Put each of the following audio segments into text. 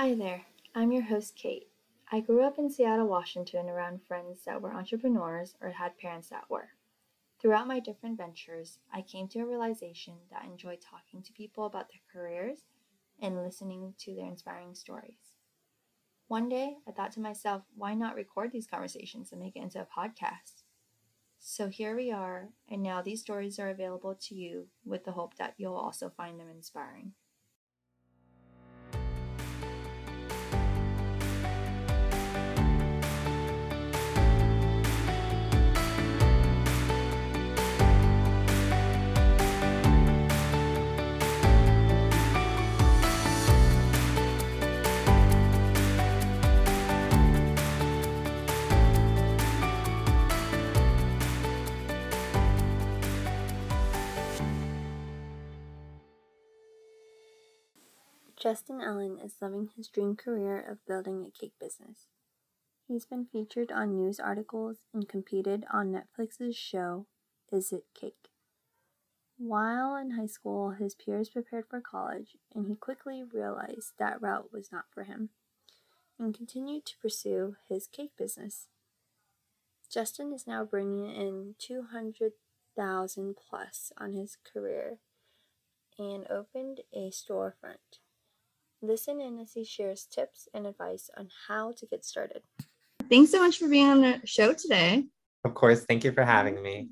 Hi there, I'm your host, Kate. I grew up in Seattle, Washington, around friends that were entrepreneurs or had parents that were. Throughout my different ventures, I came to a realization that I enjoy talking to people about their careers and listening to their inspiring stories. One day, I thought to myself, why not record these conversations and make it into a podcast? So here we are, and now these stories are available to you with the hope that you'll also find them inspiring. Justin Ellen is living his dream career of building a cake business. He's been featured on news articles and competed on Netflix's show Is It Cake? While in high school, his peers prepared for college, and he quickly realized that route was not for him and continued to pursue his cake business. Justin is now bringing in 200,000 plus on his career and opened a storefront. Listen in as he shares tips and advice on how to get started. Thanks so much for being on the show today. Of course. Thank you for having me.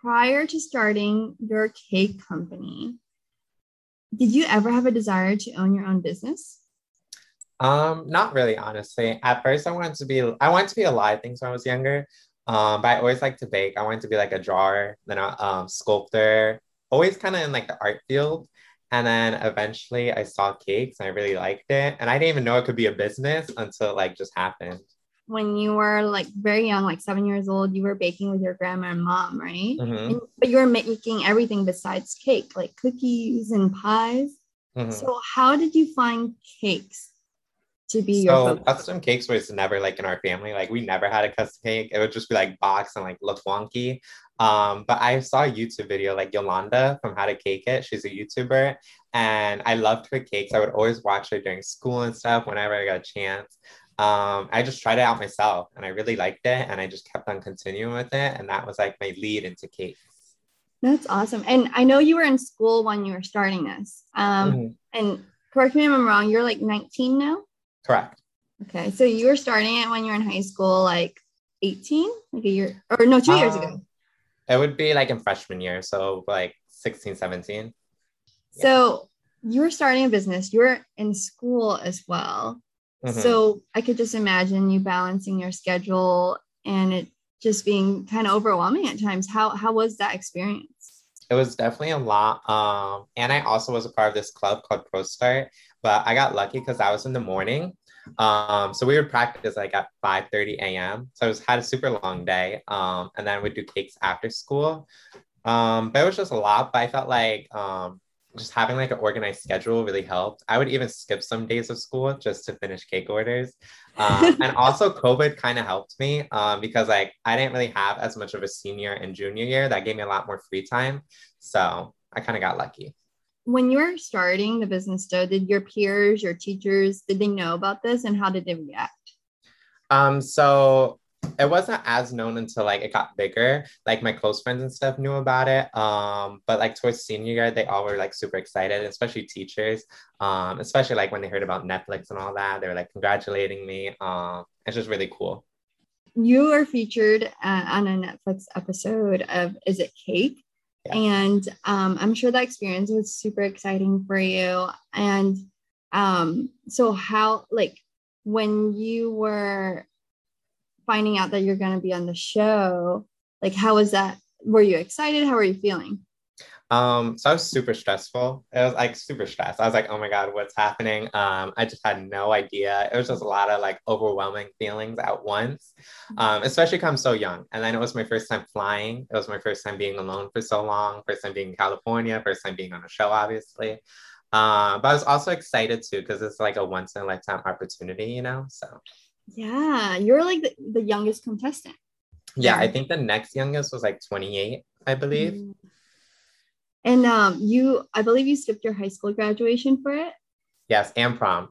Prior to starting your cake company, did you ever have a desire to own your own business? Um, not really, honestly. At first, I wanted to be I wanted to be a lot of things when I was younger. Um, but I always liked to bake. I wanted to be like a drawer, then a um, sculptor, always kind of in like the art field. And then eventually I saw cakes and I really liked it. And I didn't even know it could be a business until it like just happened. When you were like very young, like seven years old, you were baking with your grandma and mom, right? Mm-hmm. And, but you were making everything besides cake, like cookies and pies. Mm-hmm. So, how did you find cakes to be so focus? custom cakes was never like in our family. Like we never had a custom cake. It would just be like box and like look wonky. Um, but I saw a YouTube video like Yolanda from How to Cake It. She's a YouTuber and I loved her cakes. I would always watch her during school and stuff whenever I got a chance. Um, I just tried it out myself and I really liked it and I just kept on continuing with it. And that was like my lead into cakes. That's awesome. And I know you were in school when you were starting this. Um, mm-hmm. And correct me if I'm wrong, you're like 19 now? Correct. Okay. So you were starting it when you were in high school, like 18, like a year, or no, two years ago. It would be like in freshman year. So like 16, 17. So you were starting a business, you were in school as well. Mm-hmm. So I could just imagine you balancing your schedule and it just being kind of overwhelming at times. How how was that experience? It was definitely a lot. Um, and I also was a part of this club called ProStart, but I got lucky because I was in the morning. Um, so we would practice like at 5 30 a.m. So I was had a super long day. Um, and then we'd do cakes after school. Um, but it was just a lot. But I felt like um just having like an organized schedule really helped. I would even skip some days of school just to finish cake orders. Um, and also COVID kind of helped me um, because like I didn't really have as much of a senior and junior year. That gave me a lot more free time. So I kind of got lucky. When you were starting the business though, did your peers, your teachers, did they know about this and how did they react? Um, so it wasn't as known until like it got bigger. Like my close friends and stuff knew about it. Um, but like towards senior year, they all were like super excited, especially teachers. Um, especially like when they heard about Netflix and all that, they were like congratulating me. Um, it's just really cool. You are featured uh, on a Netflix episode of Is It Cake? Yeah. And um, I'm sure that experience was super exciting for you. And um, so how like when you were finding out that you're going to be on the show like how was that were you excited how were you feeling um so i was super stressful. It was like super stressed. I was like oh my god what's happening? Um i just had no idea. It was just a lot of like overwhelming feelings at once um especially because i'm so young. And then it was my first time flying. It was my first time being alone for so long first time being in california first time being on a show obviously. Um but i was also excited too because it's like a once in a lifetime opportunity you know so. Yeah, you're like the, the youngest contestant. Yeah, I think the next youngest was like 28, I believe. Mm. And um, you, I believe you skipped your high school graduation for it. Yes, and prom.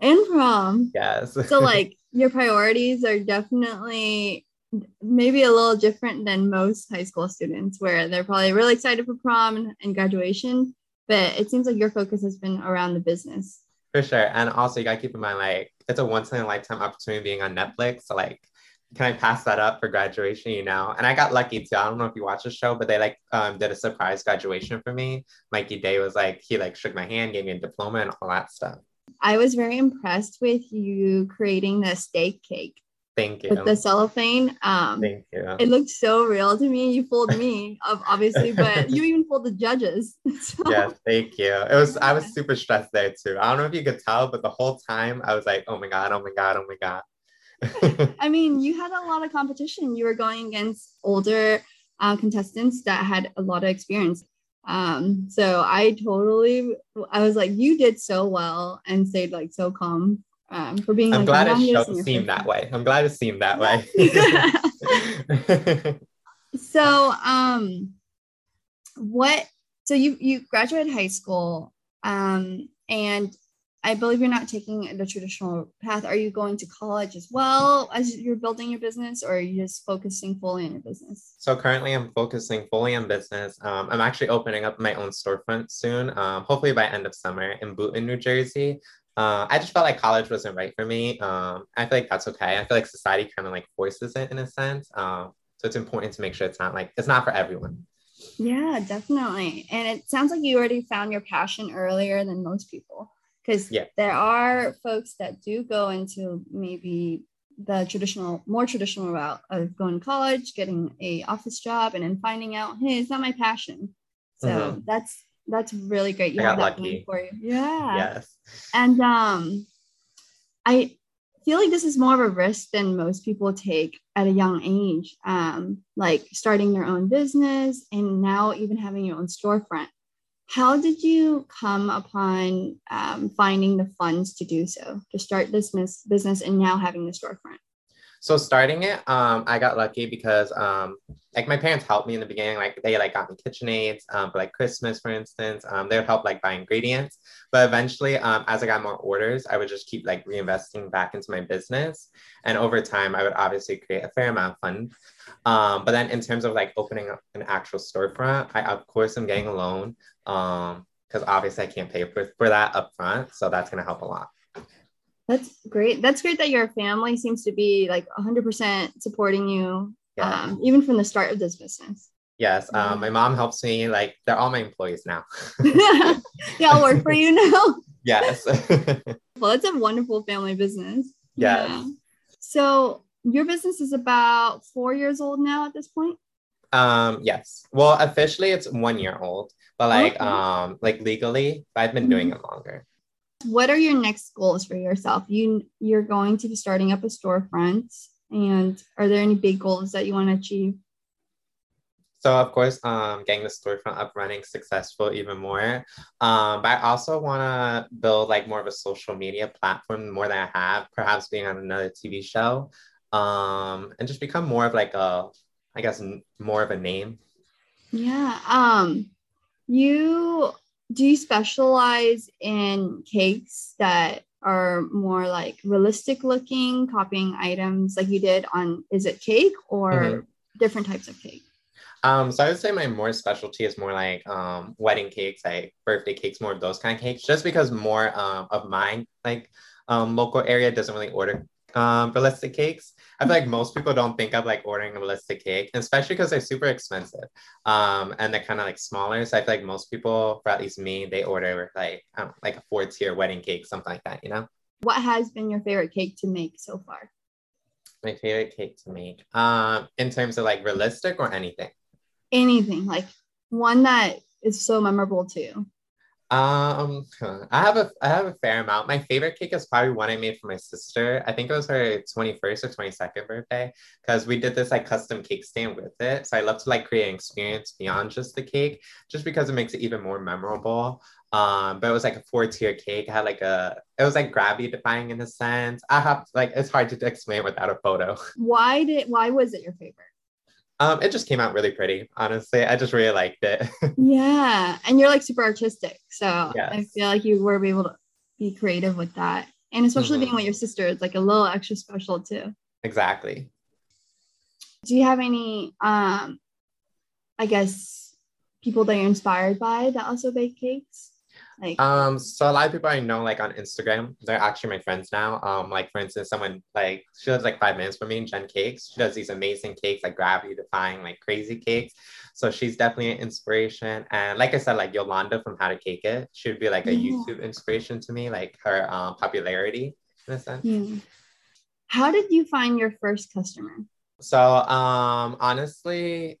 and prom. Yes. so like your priorities are definitely maybe a little different than most high school students where they're probably really excited for prom and, and graduation but it seems like your focus has been around the business for sure and also you gotta keep in mind like it's a once in a lifetime opportunity being on netflix so like can I pass that up for graduation? You know, and I got lucky too. I don't know if you watch the show, but they like um, did a surprise graduation for me. Mikey Day was like, he like shook my hand, gave me a diploma, and all that stuff. I was very impressed with you creating the steak cake. Thank you. With the cellophane. Um, Thank you. It looked so real to me. You fooled me, obviously, but you even fooled the judges. So. Yes, thank you. It was I was super stressed there too. I don't know if you could tell, but the whole time I was like, oh my god, oh my god, oh my god. I mean, you had a lot of competition. You were going against older uh, contestants that had a lot of experience. Um, so I totally, I was like, you did so well and stayed like so calm um, for being. I'm like, glad it seemed that way. I'm glad it seemed that way. so, um, what? So you you graduated high school, um, and I believe you're not taking the traditional path. Are you going to college as well as you're building your business, or are you just focusing fully on your business? So currently, I'm focusing fully on business. Um, I'm actually opening up my own storefront soon, um, hopefully by end of summer in Boonton, New Jersey. Uh, I just felt like college wasn't right for me. Um, I feel like that's okay. I feel like society kind of like forces it in a sense. Um, so it's important to make sure it's not like it's not for everyone. Yeah, definitely. And it sounds like you already found your passion earlier than most people because yeah. there are folks that do go into maybe the traditional more traditional route of going to college getting a office job and then finding out hey it's not my passion so mm-hmm. that's that's really great you I have that lucky. for you yeah yes and um i feel like this is more of a risk than most people take at a young age um like starting their own business and now even having your own storefront how did you come upon um, finding the funds to do so, to start this business and now having the storefront? So starting it, um, I got lucky because um, like my parents helped me in the beginning. Like they like got me KitchenAids um, for like Christmas, for instance. Um, they would help like buy ingredients. But eventually, um, as I got more orders, I would just keep like reinvesting back into my business. And over time, I would obviously create a fair amount of fund. Um, but then in terms of like opening up an actual storefront, I of course am getting a loan um because obviously I can't pay for, for that upfront. So that's gonna help a lot. That's great. That's great that your family seems to be like 100% supporting you, yeah. um, even from the start of this business. Yes, um, my mom helps me. Like they're all my employees now. they all work for you now. Yes. well, it's a wonderful family business. Yes. Yeah. So your business is about four years old now at this point. Um. Yes. Well, officially it's one year old, but like okay. um like legally, I've been mm-hmm. doing it longer. What are your next goals for yourself? You you're going to be starting up a storefront, and are there any big goals that you want to achieve? So of course, um, getting the storefront up running successful even more. Um, but I also want to build like more of a social media platform more than I have, perhaps being on another TV show, um, and just become more of like a, I guess, more of a name. Yeah. Um, you do you specialize in cakes that are more like realistic looking, copying items like you did on Is It Cake or mm-hmm. different types of cake? Um, so I would say my more specialty is more like um, wedding cakes, like birthday cakes, more of those kind of cakes, just because more um, of mine, like um, local area doesn't really order um, realistic cakes. I feel like most people don't think of like ordering a realistic cake, especially because they're super expensive. Um, and they're kind of like smaller. So I feel like most people, for at least me, they order like know, like a four tier wedding cake, something like that, you know? What has been your favorite cake to make so far? My favorite cake to make. Um, in terms of like realistic or anything? Anything, like one that is so memorable too. Um, I have a I have a fair amount. My favorite cake is probably one I made for my sister. I think it was her 21st or 22nd birthday because we did this like custom cake stand with it. So I love to like create an experience beyond just the cake, just because it makes it even more memorable. Um, but it was like a four tier cake. It had like a it was like gravity defying in a sense. I have like it's hard to explain without a photo. Why did why was it your favorite? Um, it just came out really pretty, honestly. I just really liked it. yeah. And you're like super artistic. So yes. I feel like you were able to be creative with that. And especially mm-hmm. being with your sister, it's like a little extra special too. Exactly. Do you have any um I guess people that you're inspired by that also bake cakes? Like um, so a lot of people I know like on Instagram, they're actually my friends now. Um, like for instance, someone like she lives like five minutes from me, Jen Cakes. She does these amazing cakes, like gravity defying, like crazy cakes. So she's definitely an inspiration. And like I said, like Yolanda from How to Cake It, she would be like a yeah. YouTube inspiration to me, like her um, popularity in a sense. Yeah. How did you find your first customer? So um honestly,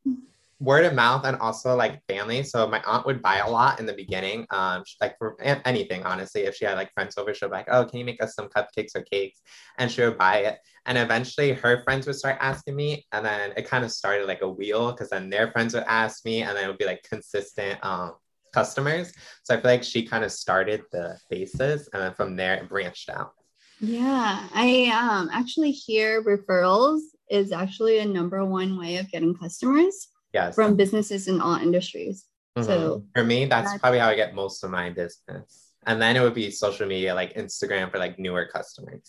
word of mouth and also like family. So my aunt would buy a lot in the beginning, um, like for anything, honestly. If she had like friends over, she'd be like, "Oh, can you make us some cupcakes or cakes?" And she would buy it. And eventually, her friends would start asking me, and then it kind of started like a wheel because then their friends would ask me, and then it would be like consistent um, customers. So I feel like she kind of started the basis, and then from there it branched out. Yeah, I um actually hear referrals is actually a number one way of getting customers yes. from businesses in all industries. Mm-hmm. So for me, that's, that's probably how I get most of my business. And then it would be social media like Instagram for like newer customers.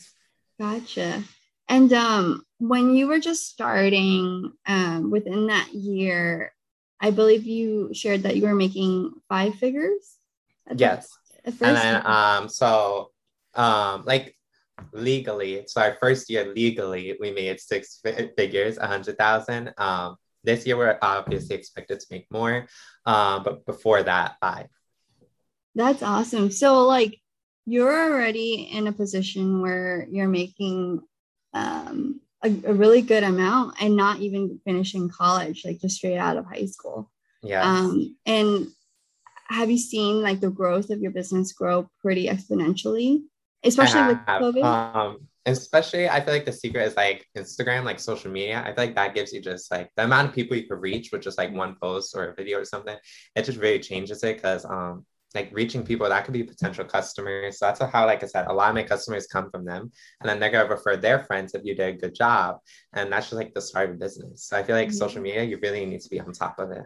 Gotcha. And um, when you were just starting um, within that year, I believe you shared that you were making five figures. Yes. The, and then um, so um, like legally, so our first year legally, we made six figures, a hundred thousand. Um, this year, we're obviously expected to make more, um, but before that, five. That's awesome. So, like, you're already in a position where you're making um, a, a, really good amount and not even finishing college, like just straight out of high school. Yeah. Um, and have you seen like the growth of your business grow pretty exponentially, especially with COVID? Um, especially I feel like the secret is like Instagram, like social media. I feel like that gives you just like the amount of people you could reach with just like one post or a video or something. It just really changes it because um like reaching people that could be potential customers. So that's how, like I said, a lot of my customers come from them, and then they're gonna refer their friends if you did a good job, and that's just like the start of business. So I feel like mm-hmm. social media, you really need to be on top of it.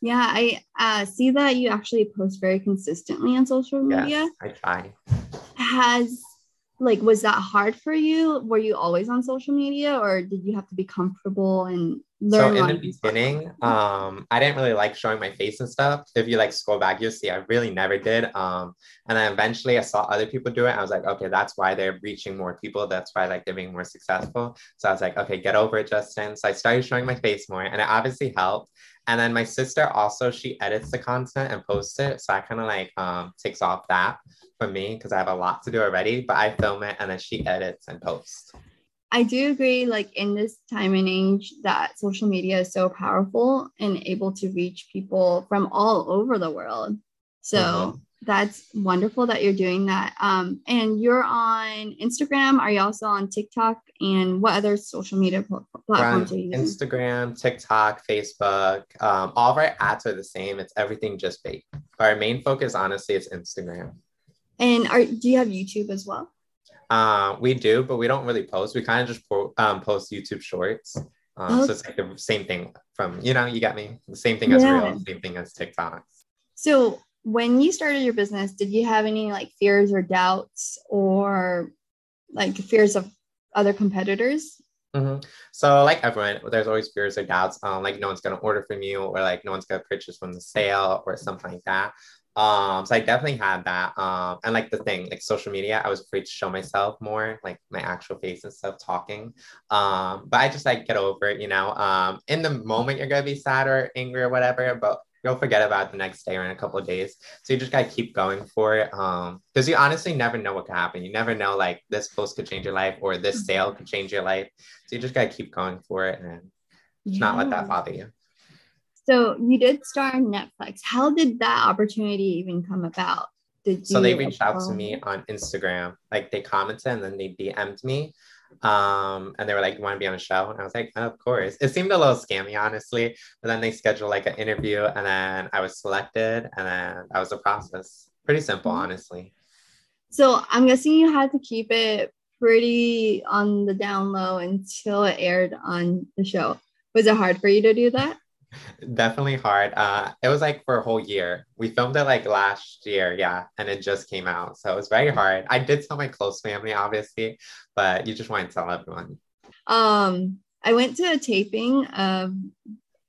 Yeah, I uh, see that you actually post very consistently on social media. Yes, I try. Has like was that hard for you? Were you always on social media or did you have to be comfortable and learn so in the beginning um i didn't really like showing my face and stuff. If you like scroll back you'll see i really never did um and then eventually i saw other people do it i was like okay that's why they're reaching more people that's why like they're being more successful. So i was like okay get over it justin. So i started showing my face more and it obviously helped and then my sister also she edits the content and posts it so i kind of like um takes off that for me because I have a lot to do already, but I film it and then she edits and posts. I do agree, like in this time and age, that social media is so powerful and able to reach people from all over the world. So mm-hmm. that's wonderful that you're doing that. Um, and you're on Instagram. Are you also on TikTok? And what other social media pl- platforms are you using? Instagram, TikTok, Facebook. Um, all of our ads are the same. It's everything just bake. Our main focus, honestly, is Instagram. And are do you have YouTube as well? Uh, we do, but we don't really post. We kind of just po- um, post YouTube shorts. Um, okay. So it's like the same thing from, you know, you got me. The same thing as yeah. Real, same thing as TikTok. So when you started your business, did you have any like fears or doubts or like fears of other competitors? Mm-hmm. So, like everyone, there's always fears or doubts. Um, like no one's gonna order from you, or like no one's gonna purchase from the sale, or something like that. Um, so I definitely had that. Um, and like the thing, like social media, I was afraid to show myself more, like my actual face and stuff talking. Um, but I just like get over it, you know. Um, in the moment you're gonna be sad or angry or whatever, but you'll forget about it the next day or in a couple of days. So you just gotta keep going for it. Um, because you honestly never know what could happen. You never know like this post could change your life or this mm-hmm. sale could change your life. So you just gotta keep going for it and yeah. not let that bother you. So you did star on Netflix. How did that opportunity even come about? Did so they reached out to me on Instagram. Like they commented and then they DM'd me. Um, and they were like, "You want to be on a show?" And I was like, oh, "Of course." It seemed a little scammy, honestly. But then they scheduled like an interview, and then I was selected, and then that was the process. Pretty simple, mm-hmm. honestly. So I'm guessing you had to keep it pretty on the down low until it aired on the show. Was it hard for you to do that? Definitely hard. Uh, it was like for a whole year. We filmed it like last year, yeah, and it just came out. So it was very hard. I did tell my close family, obviously, but you just want to tell everyone. Um, I went to a taping of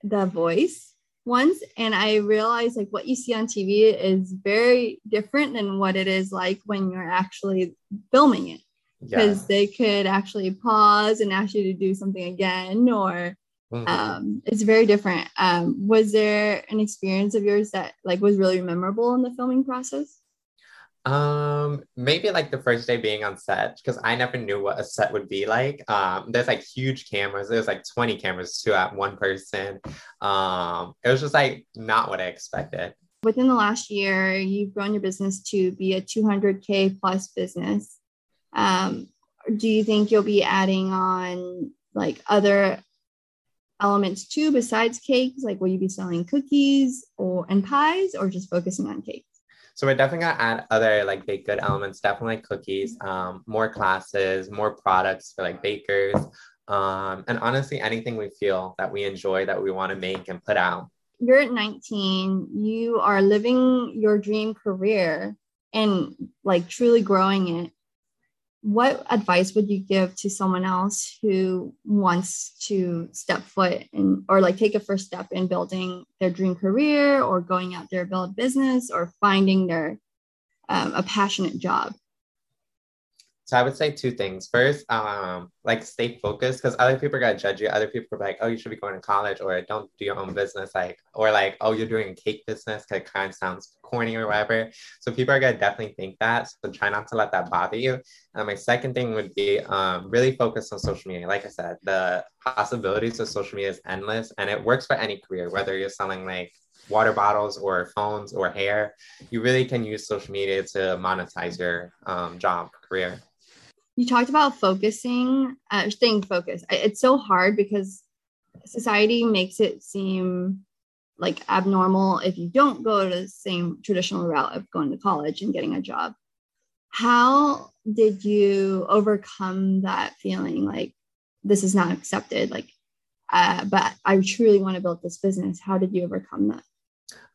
The Voice once, and I realized like what you see on TV is very different than what it is like when you're actually filming it. Because yeah. they could actually pause and ask you to do something again, or Mm-hmm. Um, it's very different. Um, was there an experience of yours that like was really memorable in the filming process? Um, maybe like the first day being on set because I never knew what a set would be like. Um, there's like huge cameras. There's like 20 cameras to at one person. Um, it was just like not what I expected. Within the last year, you've grown your business to be a 200k plus business. Um, do you think you'll be adding on like other elements too besides cakes? Like, will you be selling cookies or and pies, or just focusing on cakes? So we're definitely gonna add other like baked good elements, definitely like cookies, um, more classes, more products for like bakers, um, and honestly, anything we feel that we enjoy that we want to make and put out. You're at 19. You are living your dream career and like truly growing it what advice would you give to someone else who wants to step foot in or like take a first step in building their dream career or going out there build business or finding their um, a passionate job so I would say two things. First, um, like stay focused because other people are gonna judge you. Other people are like, oh, you should be going to college or don't do your own business, like, or like, oh, you're doing a cake business because it kind of sounds corny or whatever. So people are gonna definitely think that. So try not to let that bother you. And my second thing would be um, really focus on social media. Like I said, the possibilities of social media is endless and it works for any career, whether you're selling like water bottles or phones or hair, you really can use social media to monetize your um, job career you talked about focusing, uh, staying focused. It's so hard because society makes it seem like abnormal if you don't go to the same traditional route of going to college and getting a job. How did you overcome that feeling like this is not accepted? Like, uh, but I truly want to build this business. How did you overcome that?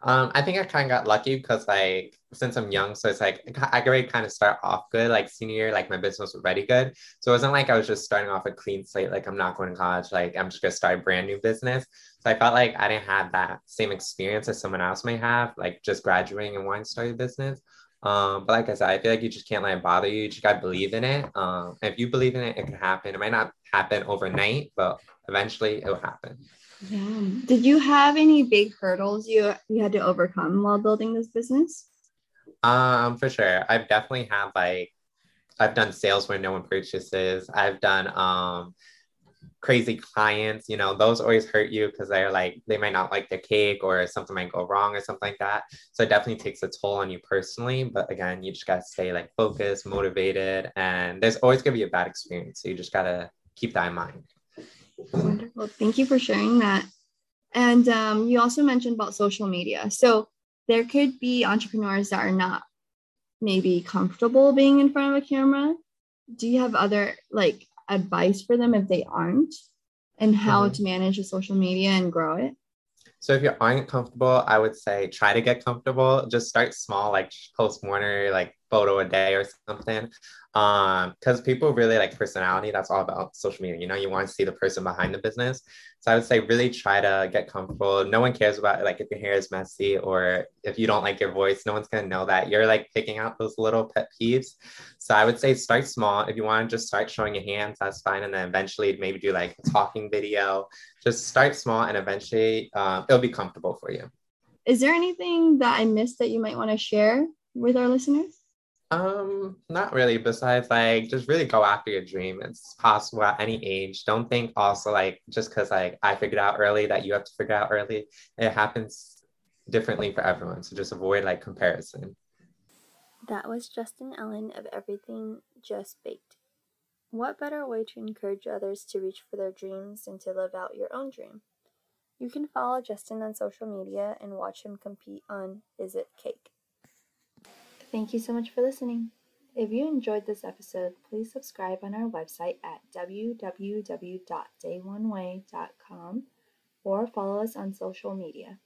Um, I think I kind of got lucky because like since I'm young, so it's like I could kind of start off good. Like senior year, like my business was already good, so it wasn't like I was just starting off a clean slate. Like I'm not going to college. Like I'm just gonna start a brand new business. So I felt like I didn't have that same experience as someone else may have, like just graduating and wanting to start a business. Um, but like I said, I feel like you just can't let it bother you. You just gotta believe in it. Um, if you believe in it, it can happen. It might not happen overnight, but eventually it will happen. Yeah. Did you have any big hurdles you you had to overcome while building this business? Um, for sure. I've definitely had like I've done sales where no one purchases. I've done um crazy clients, you know, those always hurt you because they're like they might not like the cake or something might go wrong or something like that. So it definitely takes a toll on you personally. But again, you just gotta stay like focused, motivated, and there's always gonna be a bad experience. So you just gotta keep that in mind. Wonderful. Thank you for sharing that. And um, you also mentioned about social media. So there could be entrepreneurs that are not maybe comfortable being in front of a camera. Do you have other like advice for them if they aren't and how mm-hmm. to manage the social media and grow it? So if you aren't comfortable, I would say try to get comfortable. Just start small, like post or like photo a day or something. Um because people really like personality that's all about social media you know you want to see the person behind the business. So i would say really try to get comfortable. No one cares about like if your hair is messy or if you don't like your voice no one's going to know that. You're like picking out those little pet peeves. So i would say start small. If you want to just start showing your hands that's fine and then eventually maybe do like a talking video. Just start small and eventually uh, it'll be comfortable for you. Is there anything that i missed that you might want to share with our listeners um, not really. Besides, like, just really go after your dream. It's possible at any age. Don't think also like just because like I figured out early that you have to figure out early. It happens differently for everyone. So just avoid like comparison. That was Justin Ellen of Everything Just Baked. What better way to encourage others to reach for their dreams than to live out your own dream? You can follow Justin on social media and watch him compete on Is It Cake. Thank you so much for listening. If you enjoyed this episode, please subscribe on our website at www.dayoneway.com or follow us on social media.